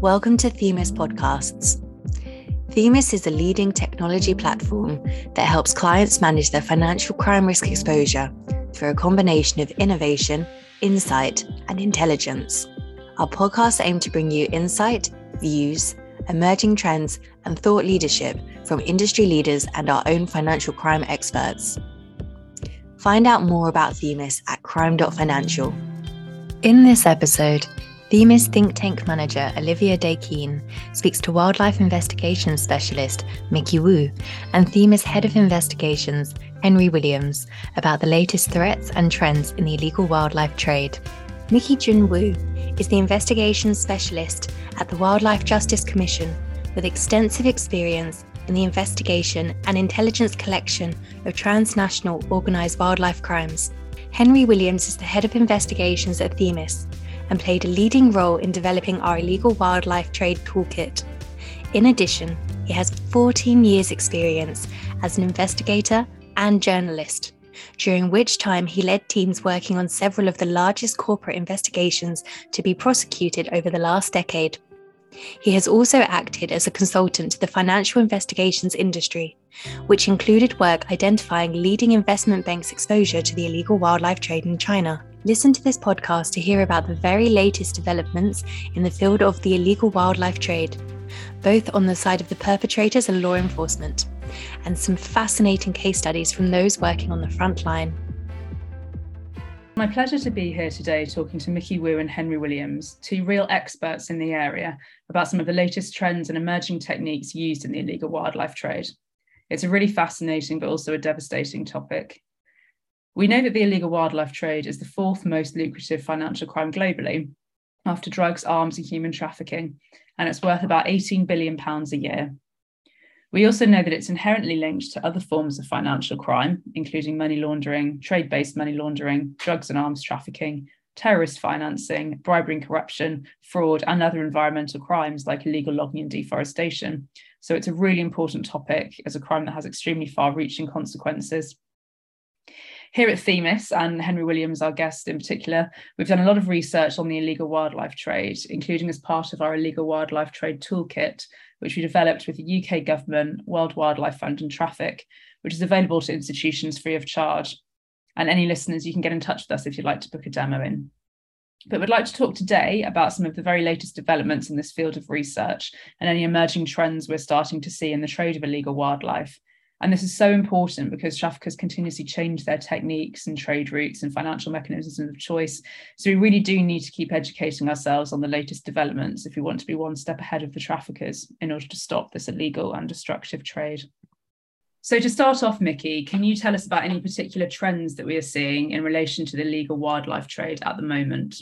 Welcome to Themis Podcasts. Themis is a leading technology platform that helps clients manage their financial crime risk exposure through a combination of innovation, insight, and intelligence. Our podcasts aim to bring you insight, views, emerging trends, and thought leadership from industry leaders and our own financial crime experts. Find out more about Themis at crime.financial. In this episode, Themis think tank manager Olivia Dakeyne speaks to wildlife investigations specialist Mickey Wu and Themis head of investigations Henry Williams about the latest threats and trends in the illegal wildlife trade. Mickey Jun Wu is the investigations specialist at the Wildlife Justice Commission with extensive experience in the investigation and intelligence collection of transnational organised wildlife crimes. Henry Williams is the head of investigations at Themis and played a leading role in developing our illegal wildlife trade toolkit. In addition, he has 14 years' experience as an investigator and journalist, during which time he led teams working on several of the largest corporate investigations to be prosecuted over the last decade. He has also acted as a consultant to the financial investigations industry, which included work identifying leading investment banks' exposure to the illegal wildlife trade in China. Listen to this podcast to hear about the very latest developments in the field of the illegal wildlife trade, both on the side of the perpetrators and law enforcement, and some fascinating case studies from those working on the front line. It's my pleasure to be here today talking to Mickey Wu and Henry Williams, two real experts in the area, about some of the latest trends and emerging techniques used in the illegal wildlife trade. It's a really fascinating but also a devastating topic. We know that the illegal wildlife trade is the fourth most lucrative financial crime globally, after drugs, arms, and human trafficking, and it's worth about 18 billion pounds a year. We also know that it's inherently linked to other forms of financial crime, including money laundering, trade based money laundering, drugs and arms trafficking, terrorist financing, bribery and corruption, fraud, and other environmental crimes like illegal logging and deforestation. So it's a really important topic as a crime that has extremely far reaching consequences. Here at Themis, and Henry Williams, our guest in particular, we've done a lot of research on the illegal wildlife trade, including as part of our illegal wildlife trade toolkit, which we developed with the UK government, World Wildlife Fund, and Traffic, which is available to institutions free of charge. And any listeners, you can get in touch with us if you'd like to book a demo in. But we'd like to talk today about some of the very latest developments in this field of research and any emerging trends we're starting to see in the trade of illegal wildlife, and this is so important because traffickers continuously change their techniques and trade routes and financial mechanisms of choice. So we really do need to keep educating ourselves on the latest developments if we want to be one step ahead of the traffickers in order to stop this illegal and destructive trade. So to start off, Mickey, can you tell us about any particular trends that we are seeing in relation to the illegal wildlife trade at the moment?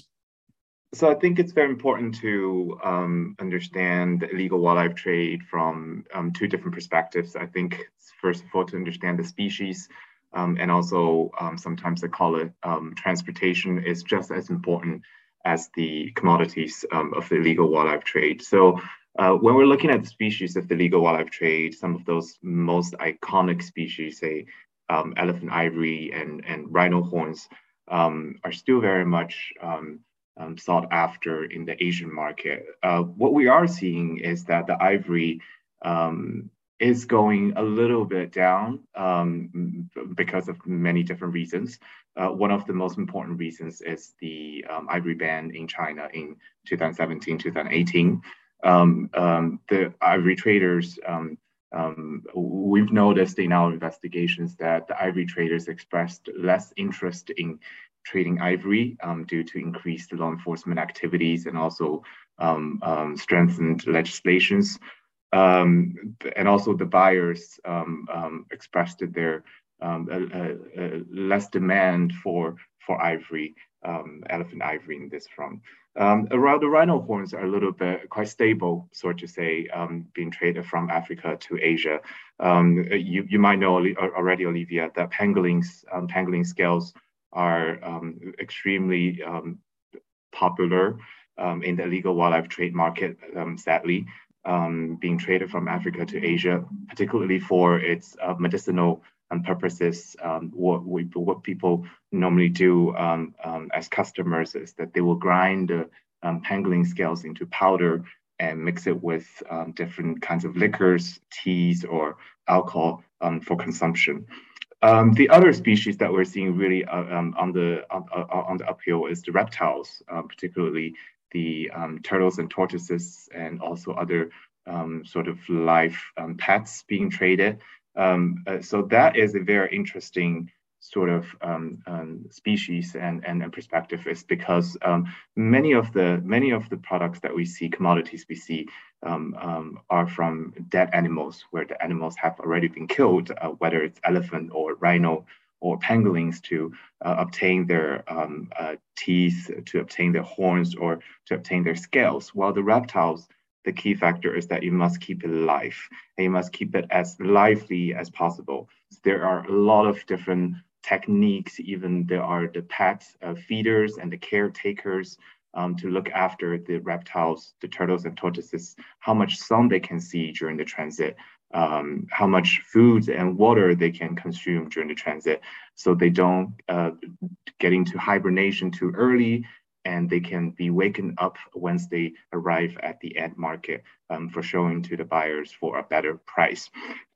So I think it's very important to um, understand the illegal wildlife trade from um, two different perspectives. I think first of all to understand the species, um, and also um, sometimes they call it um, transportation is just as important as the commodities um, of the illegal wildlife trade. So uh, when we're looking at the species of the illegal wildlife trade, some of those most iconic species, say elephant ivory and, and rhino horns, are still very much um, um, sought after in the Asian market. Uh, what we are seeing is that the ivory um, is going a little bit down um, because of many different reasons. Uh, one of the most important reasons is the um, ivory ban in China in 2017, 2018. Um, um, the ivory traders um, um, we've noticed in our investigations that the ivory traders expressed less interest in trading ivory due to increased law enforcement activities and also strengthened legislations. Um, and also the buyers um, um, expressed their a, a, a less demand for, for ivory, elephant ivory in this front. around the rhino horns are a little bit quite stable, sort to say, being traded from Africa to Asia. you, you might know already, Olivia, that pangolins, pangolin scales are um, extremely um, popular um, in the illegal wildlife trade market, um, sadly, um, being traded from Africa to Asia, particularly for its uh, medicinal purposes. what, we, what people normally do as customers is that they will grind the pangolin scales into powder and mix it with um, different kinds of liquors, teas, or alcohol um, for consumption. Um, the other species that we're seeing really uh, um, on the on, uh, on, the uphill is the reptiles, uh, particularly the um, turtles and tortoises, and also other um, sort of live um, pets being traded. Um, uh, so that is a very interesting sort of um, um, species and, and, and, perspective is because um, many of the many of the products that we see, commodities we see, are from dead animals where the animals have already been killed, uh, whether it's elephant or rhino or pangolins to uh, obtain their um, uh, teeth, to obtain their horns, or to obtain their scales. While the reptiles, the key factor is that you must keep it alive and you must keep it as lively as possible. There are a lot of different techniques, even there are the pet uh, feeders and the caretakers um, to look after the reptiles, the turtles and tortoises, how much sun they can see during the transit, um, how much food and water they can consume during the transit so they don't uh, get into hibernation too early and they can be waken up once they arrive at the end market um, for showing to the buyers for a better price.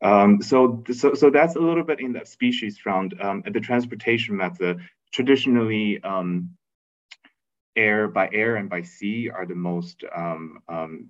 Um, so, so, so that's a little bit in that species front. Um, the transportation method, traditionally, um, air by air and by sea are the most um,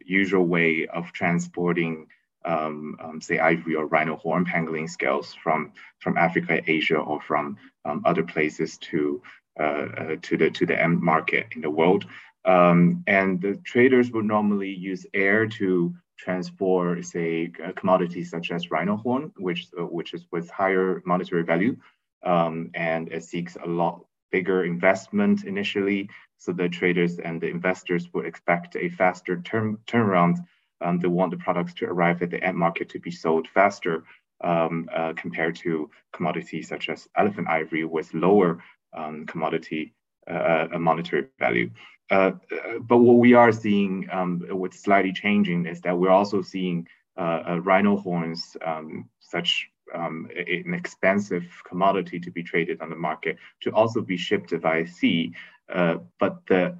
usual way of transporting um, um, say ivory or rhino horn pangolin scales from from Africa, Asia, or from um, other places to uh, uh, to the to the end market in the world. Um, and the traders would normally use air to transport, say, commodities such as rhino horn, which uh, which is with higher monetary value, um, and it seeks a lot bigger investment initially. So the traders and the investors would expect a faster turn turnaround um, they want the products to arrive at the end market to be sold faster um, uh, compared to commodities such as elephant ivory with lower um, commodity uh, uh monetary value. Uh, uh, but what we are seeing, um, what's slightly changing, is that we're also seeing uh, rhino horns, um, such um, an expensive commodity to be traded on the market, to also be shipped via sea. but the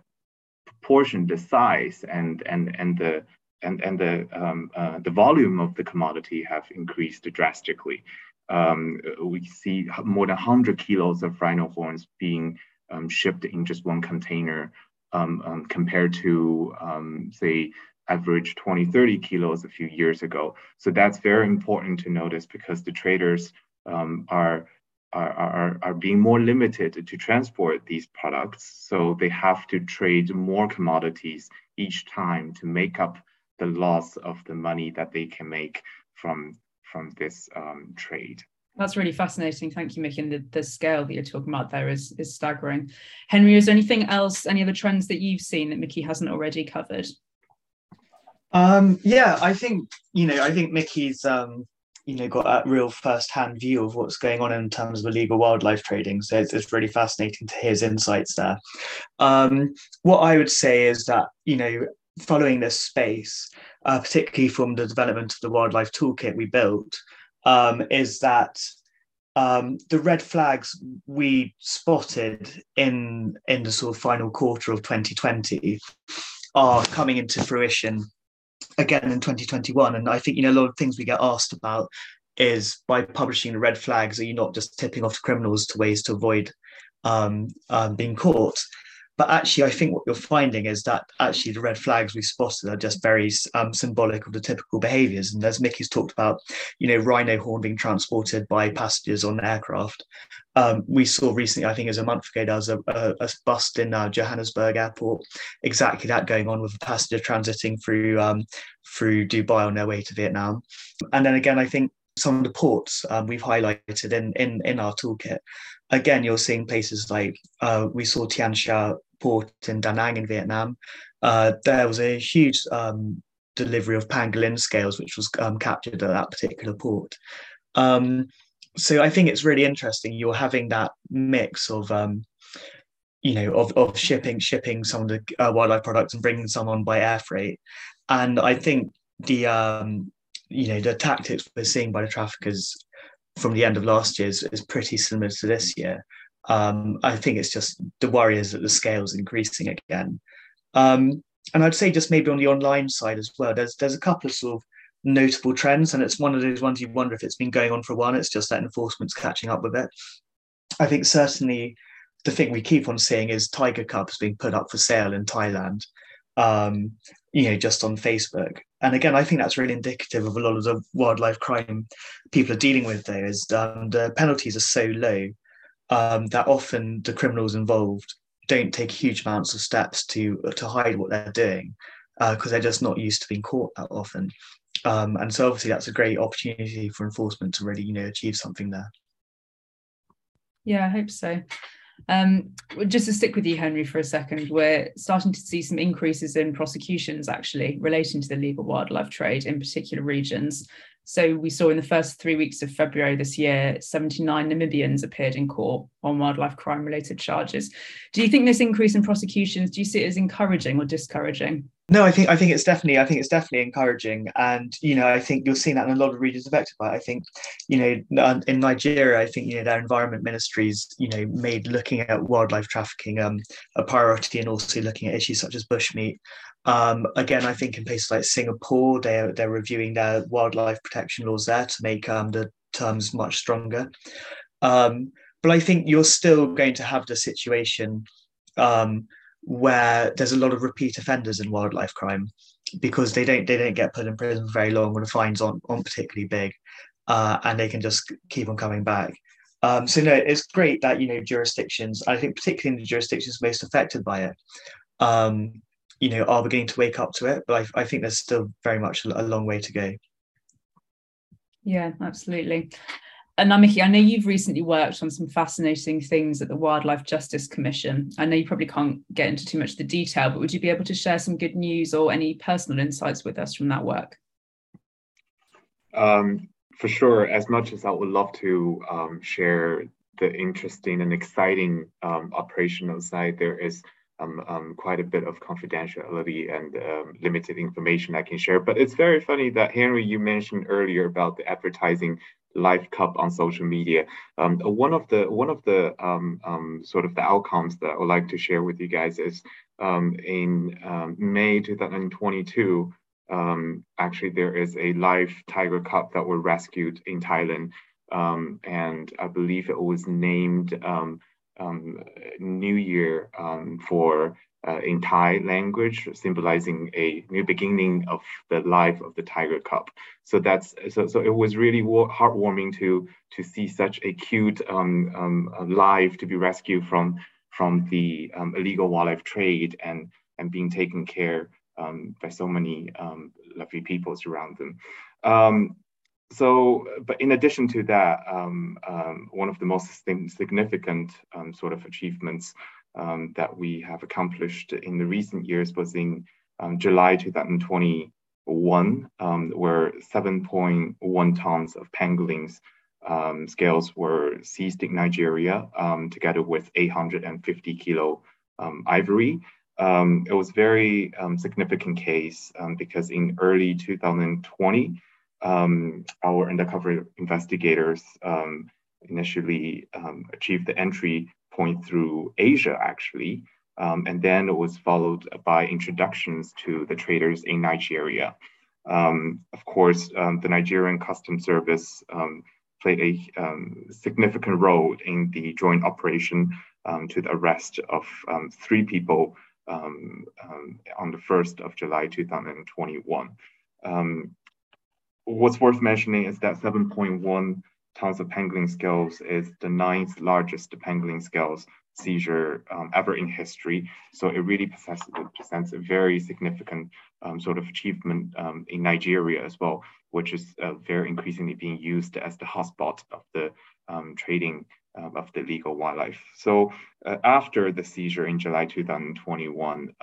proportion, the size, and and and the and, and the, um, uh, the volume of the commodity have increased drastically. Um, we see more than 100 kilos of rhino horns being um, shipped in just one container um, um, compared to, um, say, average 20, 30 kilos a few years ago. So that's very important to notice because the traders are are, are, are being more limited to transport these products. So they have to trade more commodities each time to make up the loss of the money that they can make from from this um, trade. That's really fascinating. Thank you, Mickey. And the, the scale that you're talking about there is, is staggering. Henry, is there anything else, any other trends that you've seen that Mickey hasn't already covered? Um, yeah, I think, you know, I think Mickey's, um, you know, got a real first-hand view of what's going on in terms of illegal wildlife trading. So it's, it's really fascinating to hear his insights there. Um, what I would say is that, you know, following this space, uh, particularly from the development of the wildlife toolkit we built, um, is that um, the red flags we spotted in in the sort of final quarter of 2020 are coming into fruition again in 2021. And I think you know a lot of things we get asked about is by publishing the red flags, are you not just tipping off criminals to ways to avoid um, um, being caught? But actually, I think what you're finding is that actually the red flags we spotted are just very um, symbolic of the typical behaviours. And as Mickey's talked about, you know, rhino horn being transported by passengers on aircraft. Um, we saw recently, I think it was a month ago, there was a, a, a bust in uh, Johannesburg airport. Exactly that going on with a passenger transiting through um, through Dubai on their way to Vietnam. And then again, I think some of the ports um, we've highlighted in, in in our toolkit. Again, you're seeing places like uh, we saw Tien Sa port in Da Nang in Vietnam, uh, there was a huge um, delivery of pangolin scales, which was um, captured at that particular port. Um, so I think it's really interesting. You're having that mix of, um, you know, of, of shipping shipping some of the uh, wildlife products and bringing some on by air freight, and I think the um, you know the tactics we're seeing by the traffickers from the end of last year is, is pretty similar to this year. Um, I think it's just the worry is that the scale is increasing again. Um, and I'd say just maybe on the online side as well, there's there's a couple of sort of notable trends, and it's one of those ones you wonder if it's been going on for a while. It's just that enforcement's catching up with it. I think certainly the thing we keep on seeing is tiger cubs being put up for sale in Thailand, um, you know, just on Facebook. And again, I think that's really indicative of a lot of the wildlife crime people are dealing with. There is um, the penalties are so low um, that often the criminals involved don't take huge amounts of steps to to hide what they're doing because uh, they're just not used to being caught that often. Um, and so obviously that's a great opportunity for enforcement to really you know achieve something there. Yeah, I hope so. Um, just to stick with you, Henry, for a second, we're starting to see some increases in prosecutions actually relating to the illegal wildlife trade in particular regions. So we saw in the first three weeks of February this year, 79 Namibians appeared in court on wildlife crime related charges. Do you think this increase in prosecutions, do you see it as encouraging or discouraging? No, I think I think it's definitely I think it's definitely encouraging, and you know I think you're seeing that in a lot of regions affected by. It. I think you know in Nigeria, I think you know their environment ministries you know made looking at wildlife trafficking um, a priority, and also looking at issues such as bushmeat. Um, again, I think in places like Singapore, they're they're reviewing their wildlife protection laws there to make um, the terms much stronger. Um, but I think you're still going to have the situation um, where there's a lot of repeat offenders in wildlife crime because they don't they don't get put in prison for very long when the fines aren't, aren't particularly big uh, and they can just keep on coming back um, so no it's great that you know jurisdictions i think particularly in the jurisdictions most affected by it um, you know are beginning to wake up to it but I, I think there's still very much a, a long way to go yeah absolutely and now, Mickey, I know you've recently worked on some fascinating things at the Wildlife Justice Commission. I know you probably can't get into too much of the detail, but would you be able to share some good news or any personal insights with us from that work? Um, for sure. As much as I would love to um, share the interesting and exciting um, operational side, there is um, um, quite a bit of confidentiality and um, limited information I can share. But it's very funny that Henry, you mentioned earlier about the advertising live cup on social media. Um, one of the one of the um, um, sort of the outcomes that I would like to share with you guys is um, in um, May 2022. Um, actually, there is a live tiger cup that were rescued in Thailand, and I believe it was named New Year for uh, in Thai language, symbolizing a new beginning of the life of the tiger cub. So that's so so it was really heartwarming to to see such a cute um, um, life to be rescued from from the um, illegal wildlife trade and and being taken care um, by so many um, lovely people around them. Um, so, but in addition to that, one of the most significant sort of achievements um, that we have accomplished in the recent years was in um, July 2021, um, where 7.1 tons of pangolins um, scales were seized in Nigeria, um, together with 850 kilo um, ivory. it was very significant case because in early 2020, our undercover investigators initially achieved the entry point through Asia, actually. Um, and then it was followed by introductions to the traders in Nigeria. Um, of course, um, the Nigerian Customs Service um, played a um, significant role in the joint operation um, to the arrest of three people on the 1st of July 2021. What's worth mentioning is that 7.1 tons of pangolin scales is the ninth largest pangolin scales seizure um, ever in history. So it really presents, presents a very significant um, sort of achievement um, in Nigeria as well, which is uh, very increasingly being used as the hotspot of the um, trading uh, of the legal wildlife. So uh, after the seizure in July 2021,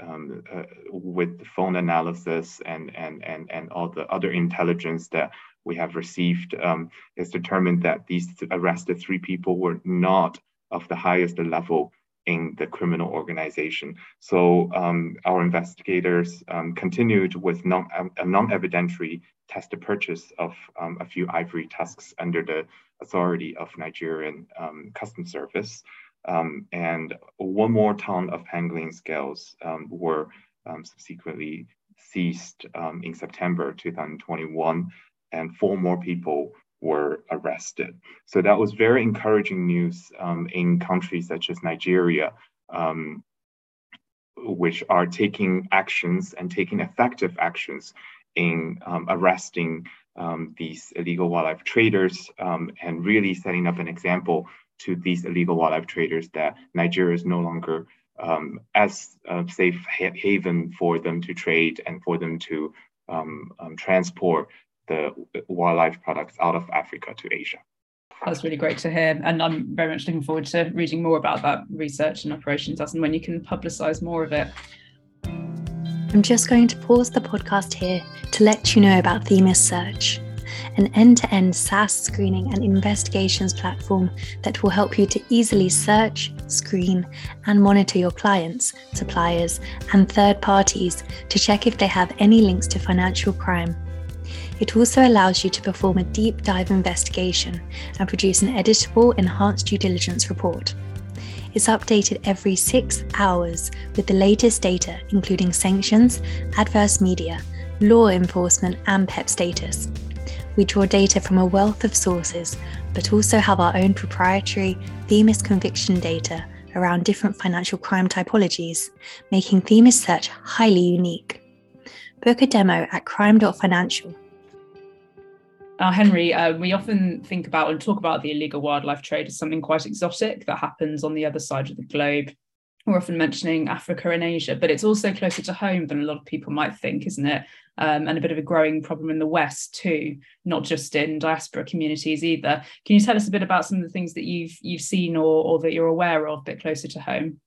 um, um, uh, with the phone analysis and, and, and, and all the other intelligence that we have received um, is determined that these arrested three people were not of the highest level in the criminal organization. So um, our investigators um, continued with non, a non-evidentiary test purchase of um, a few ivory tusks under the authority of Nigerian um, Customs Service. Um, and one more ton of pangolin scales were um, subsequently seized um, in September 2021, and four more people were arrested. So that was very encouraging news um, in countries such as Nigeria, um, which are taking actions and taking effective actions in um, arresting um, these illegal wildlife traders um, and really setting up an example to these illegal wildlife traders that Nigeria is no longer um, as a safe ha- haven for them to trade and for them to um, um, transport the wildlife products out of Africa to Asia. That's really great to hear. And I'm very much looking forward to reading more about that research and operations as and when you can publicise more of it. I'm just going to pause the podcast here to let you know about Themis Search, an end to end SaaS screening and investigations platform that will help you to easily search, screen, and monitor your clients, suppliers, and third parties to check if they have any links to financial crime. It also allows you to perform a deep dive investigation and produce an editable enhanced due diligence report It's updated every six hours with the latest data, including sanctions, adverse media, law enforcement, and PEP status. We draw data from a wealth of sources, but also have our own proprietary Themis conviction data around different financial crime typologies, making Themis Search highly unique. Book a demo at crime.financial uh, Henry, uh, we often think about and talk about the illegal wildlife trade as something quite exotic that happens on the other side of the globe. We're often mentioning Africa and Asia, but it's also closer to home than a lot of people might think, isn't it? Um, and a bit of a growing problem in the West too, not just in diaspora communities either. Can you tell us a bit about some of the things that you've you've seen or, or that you're aware of a bit closer to home?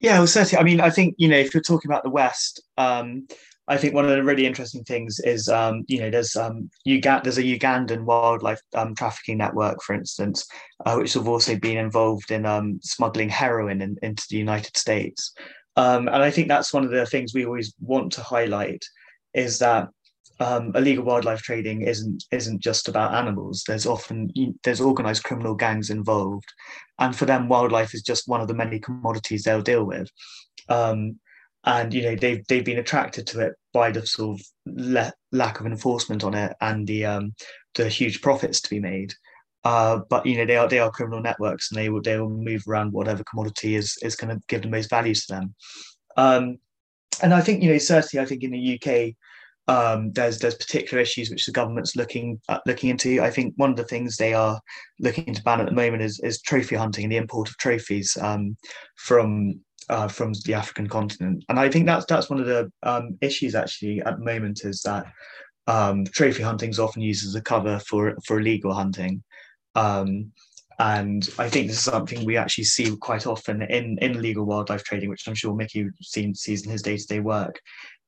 Yeah, well, certainly. I mean, I think you know if you're talking about the West, um, I think one of the really interesting things is, um, you know, there's um, Uganda, there's a Ugandan wildlife um, trafficking network, for instance, uh, which have also been involved in um, smuggling heroin in, into the United States. Um, and I think that's one of the things we always want to highlight is that um, illegal wildlife trading isn't isn't just about animals. There's often there's organized criminal gangs involved, and for them, wildlife is just one of the many commodities they'll deal with. Um, and you know they've they've been attracted to it by the sort of le- lack of enforcement on it and the um, the huge profits to be made. Uh, but you know they are they are criminal networks and they will they will move around whatever commodity is is going to give the most value to them. Um, and I think you know certainly I think in the UK um, there's there's particular issues which the government's looking uh, looking into. I think one of the things they are looking to ban at the moment is is trophy hunting and the import of trophies um, from uh, from the African continent. And I think that's that's one of the um, issues actually at the moment is that um, trophy hunting is often used as a cover for for illegal hunting. Um, and I think this is something we actually see quite often in, in illegal wildlife trading, which I'm sure Mickey seen, sees in his day to day work,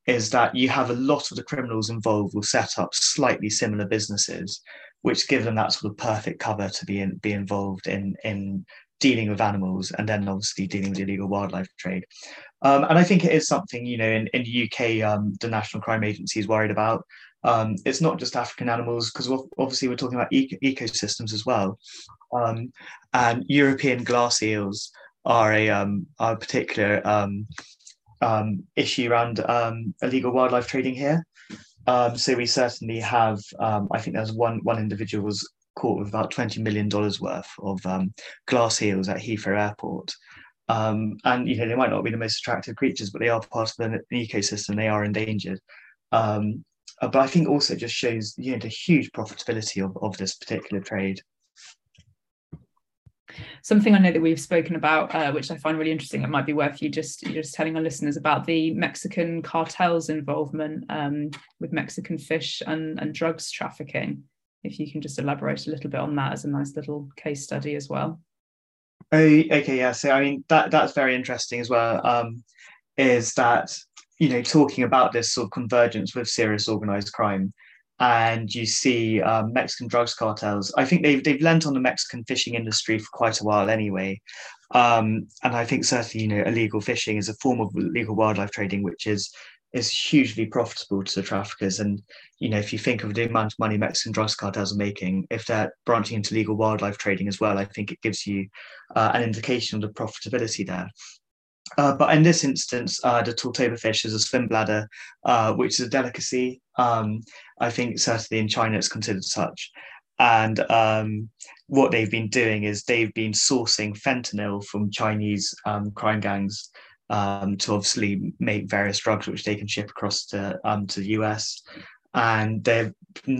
is that you have a lot of the criminals involved will set up slightly similar businesses, which give them that sort of perfect cover to be in, be involved in in dealing with animals and then obviously dealing with illegal wildlife trade. Um, and I think it is something, you know, in, in the UK, um, the National Crime Agency is worried about. Um, it's not just African animals, because obviously we're talking about eco- ecosystems as well. Um, and European glass eels are a, um, are a particular um, issue around illegal wildlife trading here. so we certainly have, I think there's one one individual was caught with about $20 million worth of um, glass eels at Heathrow Airport. Um, and you know they might not be the most attractive creatures, but they are part of an, ecosystem. They are endangered. Um, uh, but I think also just shows you know the huge profitability of, of this particular trade. Something I know that we've spoken about, uh, which I find really interesting, it might be worth you just just telling our listeners about the Mexican cartels' involvement um, with Mexican fish and, and drugs trafficking if you can just elaborate a little bit on that as a nice little case study as well. Oh, okay, yeah. So I mean that that's very interesting as well. Um, is that you know talking about this sort of convergence with serious organized crime, and you see um, Mexican drugs cartels. I think they've they've lent on the Mexican fishing industry for quite a while anyway, um, and I think certainly you know illegal fishing is a form of illegal wildlife trading, which is is hugely profitable to the traffickers. And you know, if you think of the amount of money Mexican drugs cartels are making, if they're branching into legal wildlife trading as well, I think it gives you uh, an indication of the profitability there. Uh, but in this instance, uh, the Totoaba fish is a swim bladder, uh, which is a delicacy. Um, I think certainly in China it's considered such. And um, what they've been doing is they've been sourcing fentanyl from Chinese um, crime gangs um, to obviously make various drugs which they can ship across to um, to the US, and they're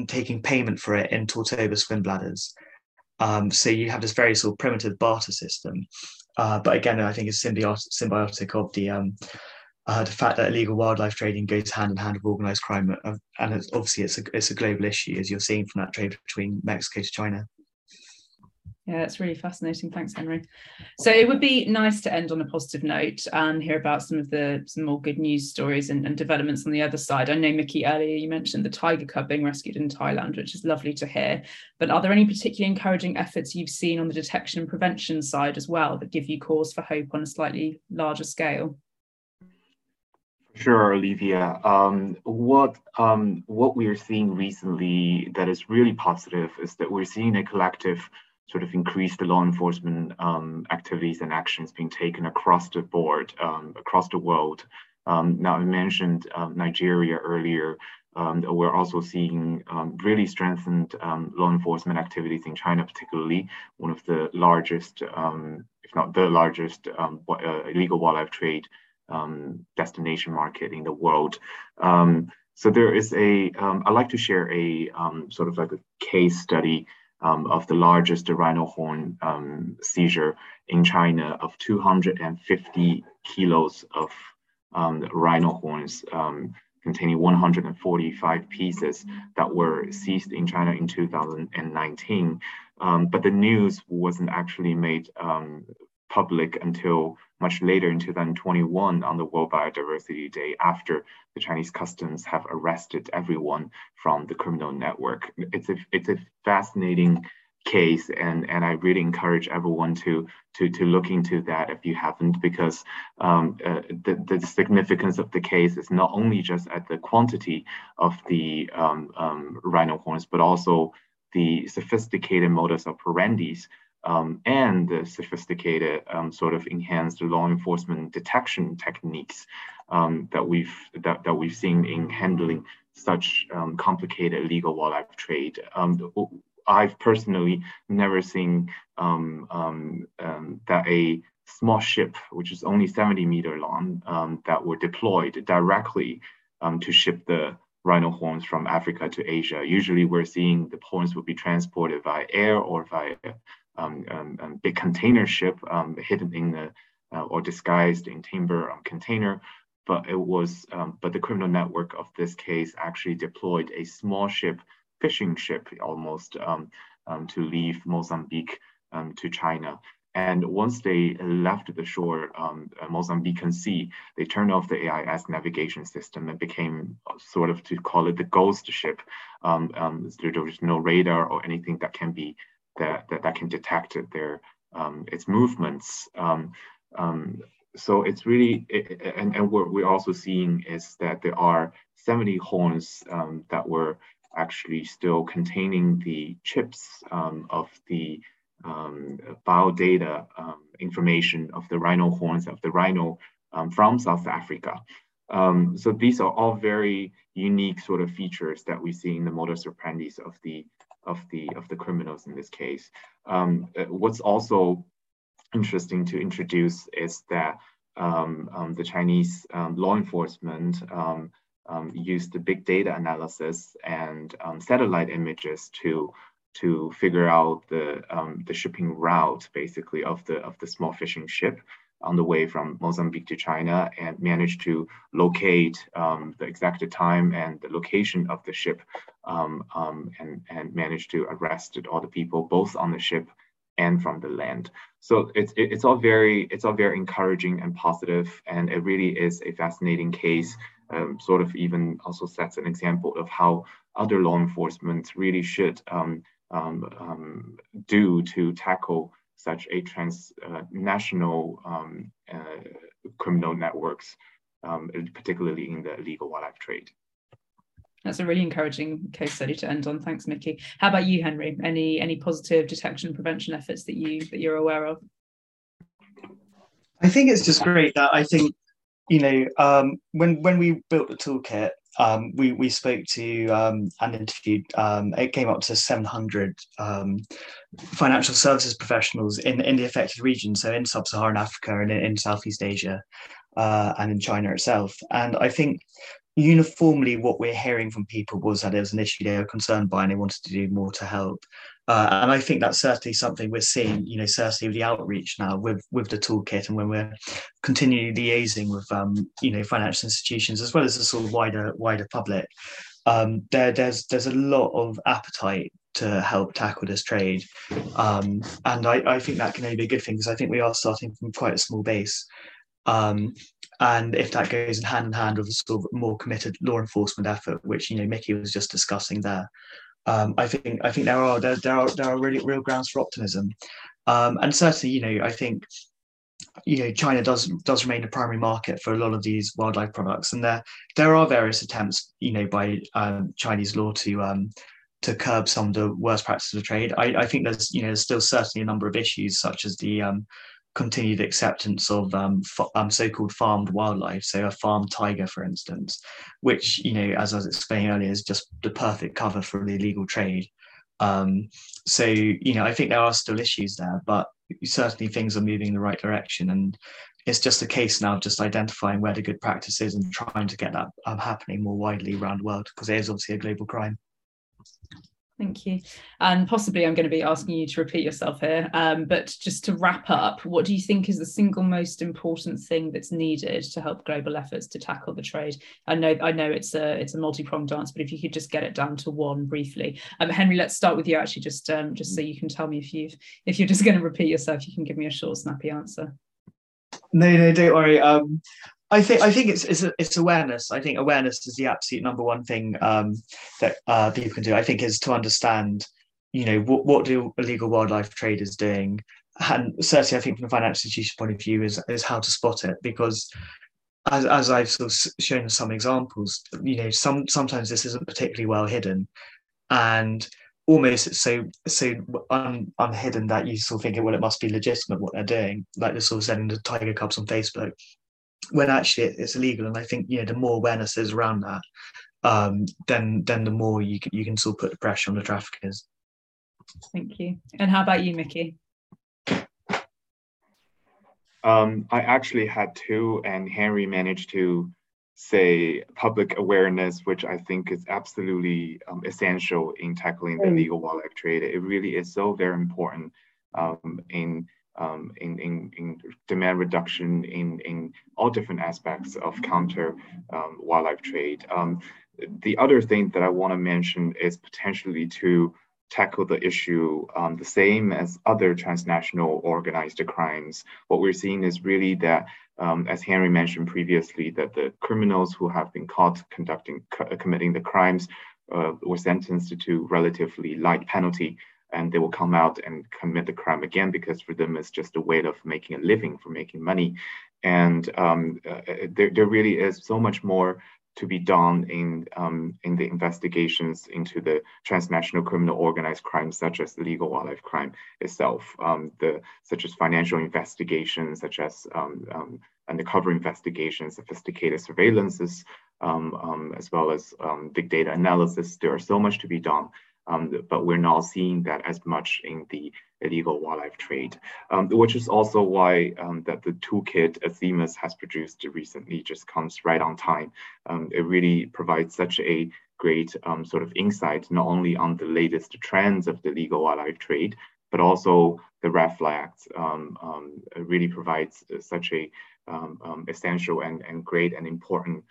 taking payment for it in Totoaba swim bladders. Um, so you have this very sort of primitive barter system, uh, but again, I think it's symbiotic, symbiotic of the um, uh, the fact that illegal wildlife trading goes hand in hand with organized crime, uh, and it's, obviously it's a it's a global issue as you're seeing from that trade between Mexico to China. Yeah, it's really fascinating. Thanks, Henry. So it would be nice to end on a positive note and hear about some of the some more good news stories and, and developments on the other side. I know Mickey earlier you mentioned the tiger cub being rescued in Thailand, which is lovely to hear. But are there any particularly encouraging efforts you've seen on the detection and prevention side as well that give you cause for hope on a slightly larger scale? Sure, Olivia. Um, what um, what we are seeing recently that is really positive is that we're seeing a collective sort of increase the law enforcement um, activities and actions being taken across the board, um, across the world. Um, now, I mentioned um, Nigeria earlier. we're also seeing really strengthened law enforcement activities in China, particularly one of the largest, if not the largest, uh, illegal wildlife trade um, destination market in the world. Um, so there is a. Um, I'd like to share a um, sort of like a case study um, of the largest rhino horn um, seizure in China of 250 kilos of rhino horns containing 145 pieces that were seized in China in 2019. but the news wasn't actually made public until much later in 2021 on the World Biodiversity Day after the Chinese customs have arrested everyone from the criminal network. It's a, it's a fascinating case and, and I really encourage everyone to, to, to look into that if you haven't because um, uh, the, the significance of the case is not only just at the quantity of the um, um, rhino horns but also the sophisticated modus operandi um, and the sophisticated um, sort of enhanced law enforcement detection techniques um, that we've that, that we've seen in handling such um, complicated illegal wildlife trade. Um, I've personally never seen um, that a small ship, which is only 70 meter long, that were deployed directly to ship the rhino horns from Africa to Asia. Usually we're seeing the horns will be transported by air or via big container ship um, hidden in the uh, or disguised in timber container. But it was, but the criminal network of this case actually deployed a small ship, fishing ship almost, to leave Mozambique to China. And once they left the shore, um, Mozambican Sea, they turned off the AIS navigation system and became sort of to call it the ghost ship. Um, um, there was no radar or anything that can be that, that, that can detect their um, its movements. Um, um, so it's really, it, and, and what we're also seeing is that there are 70 horns um, that were actually still containing the chips um, of the um, biodata information of the rhino horns of the rhino from South Africa. Um, so these are all very unique sort of features that we see in the modus operandi of the of the of the criminals in this case. Um, uh, what's also interesting to introduce is that um, um, the Chinese um, law enforcement um, um, used the big data analysis and satellite images to to figure out the the shipping route basically of the of the small fishing ship on the way from Mozambique to China and managed to locate um, the exact time and the location of the ship um, um, and, and managed to arrest all the people both on the ship and from the land. So it's, it's all very it's all very encouraging and positive and it really is a fascinating case um, sort of even also sets an example of how other law enforcement really should um, um, do to tackle such a transnational uh, um, uh, criminal networks, um, particularly in the illegal wildlife trade. That's a really encouraging case study to end on. Thanks, Mickey. How about you, Henry? Any any positive detection prevention efforts that you that you're aware of? I think it's just great that I think you know um, when when we built the toolkit, um, we we spoke to um, and interviewed. Um, it came up to 700 um, financial services professionals in in the affected region, so in sub-Saharan Africa and in, in Southeast Asia uh, and in China itself. And I think uniformly what we're hearing from people was that it was an issue they were concerned by and they wanted to do more to help. Uh, and I think that's certainly something we're seeing, you know, certainly with the outreach now with with the toolkit and when we're continually liaising with, um, you know, financial institutions as well as the sort of wider wider public. Um, there, there's there's a lot of appetite to help tackle this trade, um, and I, I think that can only be a good thing because I think we are starting from quite a small base. Um, and if that goes in hand in hand with a sort of more committed law enforcement effort, which you know Mickey was just discussing there, um, I think I think there are there, there are there are really real grounds for optimism, um, and certainly you know I think you know China does does remain a primary market for a lot of these wildlife products, and there there are various attempts you know by um, Chinese law to um, to curb some of the worst practices of trade. I, I think there's you know there's still certainly a number of issues such as the um, continued acceptance of um, f- um, so-called farmed wildlife, so a farmed tiger, for instance, which you know, as I was explaining earlier, is just the perfect cover for the illegal trade. Um, so you know, I think there are still issues there, but certainly things are moving in the right direction, and it's just a case now of just identifying where the good practice is and trying to get that um, happening more widely around the world because it is obviously a global crime. Thank you. And possibly I'm going to be asking you to repeat yourself here. Um, but just to wrap up, what do you think is the single most important thing that's needed to help global efforts to tackle the trade? I know I know it's a it's a multi-pronged answer, but if you could just get it down to one briefly. Um, Henry, let's start with you actually, just um, just so you can tell me if you if you're just going to repeat yourself, you can give me a short, snappy answer. No, no, don't worry. Um, I think I think it's it's, it's awareness. I think awareness is the absolute number one thing um, that uh, people can do. I think is to understand, you know, what what do illegal wildlife traders doing, and certainly I think from the financial institution point of view is is how to spot it because. As, as I've sort of shown some examples, you know, some sometimes this isn't particularly well hidden, and almost so so un, unhidden that you sort of think, well, it must be legitimate what they're doing, like they're sort of selling the tiger cubs on Facebook when actually it's illegal. And I think you know the more awareness is around that, um, then then the more you can you can sort of put the pressure on the traffickers. Thank you. And how about you, Mickey? Um, I actually had two, and Henry managed to say public awareness, which I think is absolutely um, essential in tackling the illegal wildlife trade. It really is so very important um, in um, in, in, in, demand reduction in, in all different aspects of counter um, wildlife trade. Um, the other thing that I want to mention is potentially to tackle the issue um, the same as other transnational organized crimes. What we're seeing is really that, um, as Henry mentioned previously, that the criminals who have been caught conducting committing the crimes uh, were sentenced to relatively light penalty and they will come out and commit the crime again because for them it's just a way of making a living for making money and um, uh, there, there really is so much more to be done in um, in the investigations into the transnational criminal organized crime, such as illegal wildlife crime itself, um, the such as financial investigations, such as um, um undercover investigations, sophisticated surveillances, um, um, as well as big data analysis. There are so much to be done um, but we're not seeing that as much in the illegal wildlife trade, um, which is also why um, that the toolkit Themis has produced recently just comes right on time. Um, it really provides such a great um, sort of insight, not only on the latest trends of the illegal wildlife trade, but also the red flags. Um, really provides such a essential and, and great and important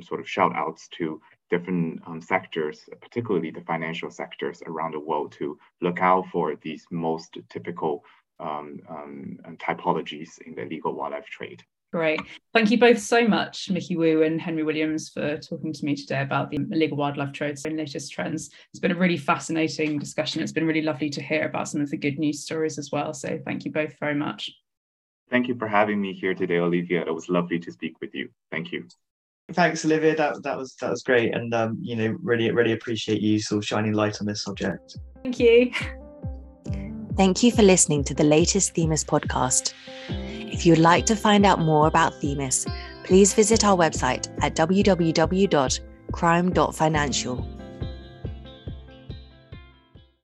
sort of shout outs to different um, sectors, particularly the financial sectors around the world to look out for these most typical um, um typologies in the legal wildlife trade. Great. Thank you both so much, Mickey Wu and Henry Williams, for talking to me today about the illegal wildlife trade and latest trends. It's been a really fascinating discussion. It's been really lovely to hear about some of the good news stories as well. So thank you both very much. Thank you for having me here today, Olivia. It was lovely to speak with you. Thank you. Thanks, Olivia. That that was that was great, and um, you know, really really appreciate you sort of shining light on this subject. Thank you. Thank you for listening to the latest Themis podcast. If you would like to find out more about Themis, please visit our website at www.crime.financial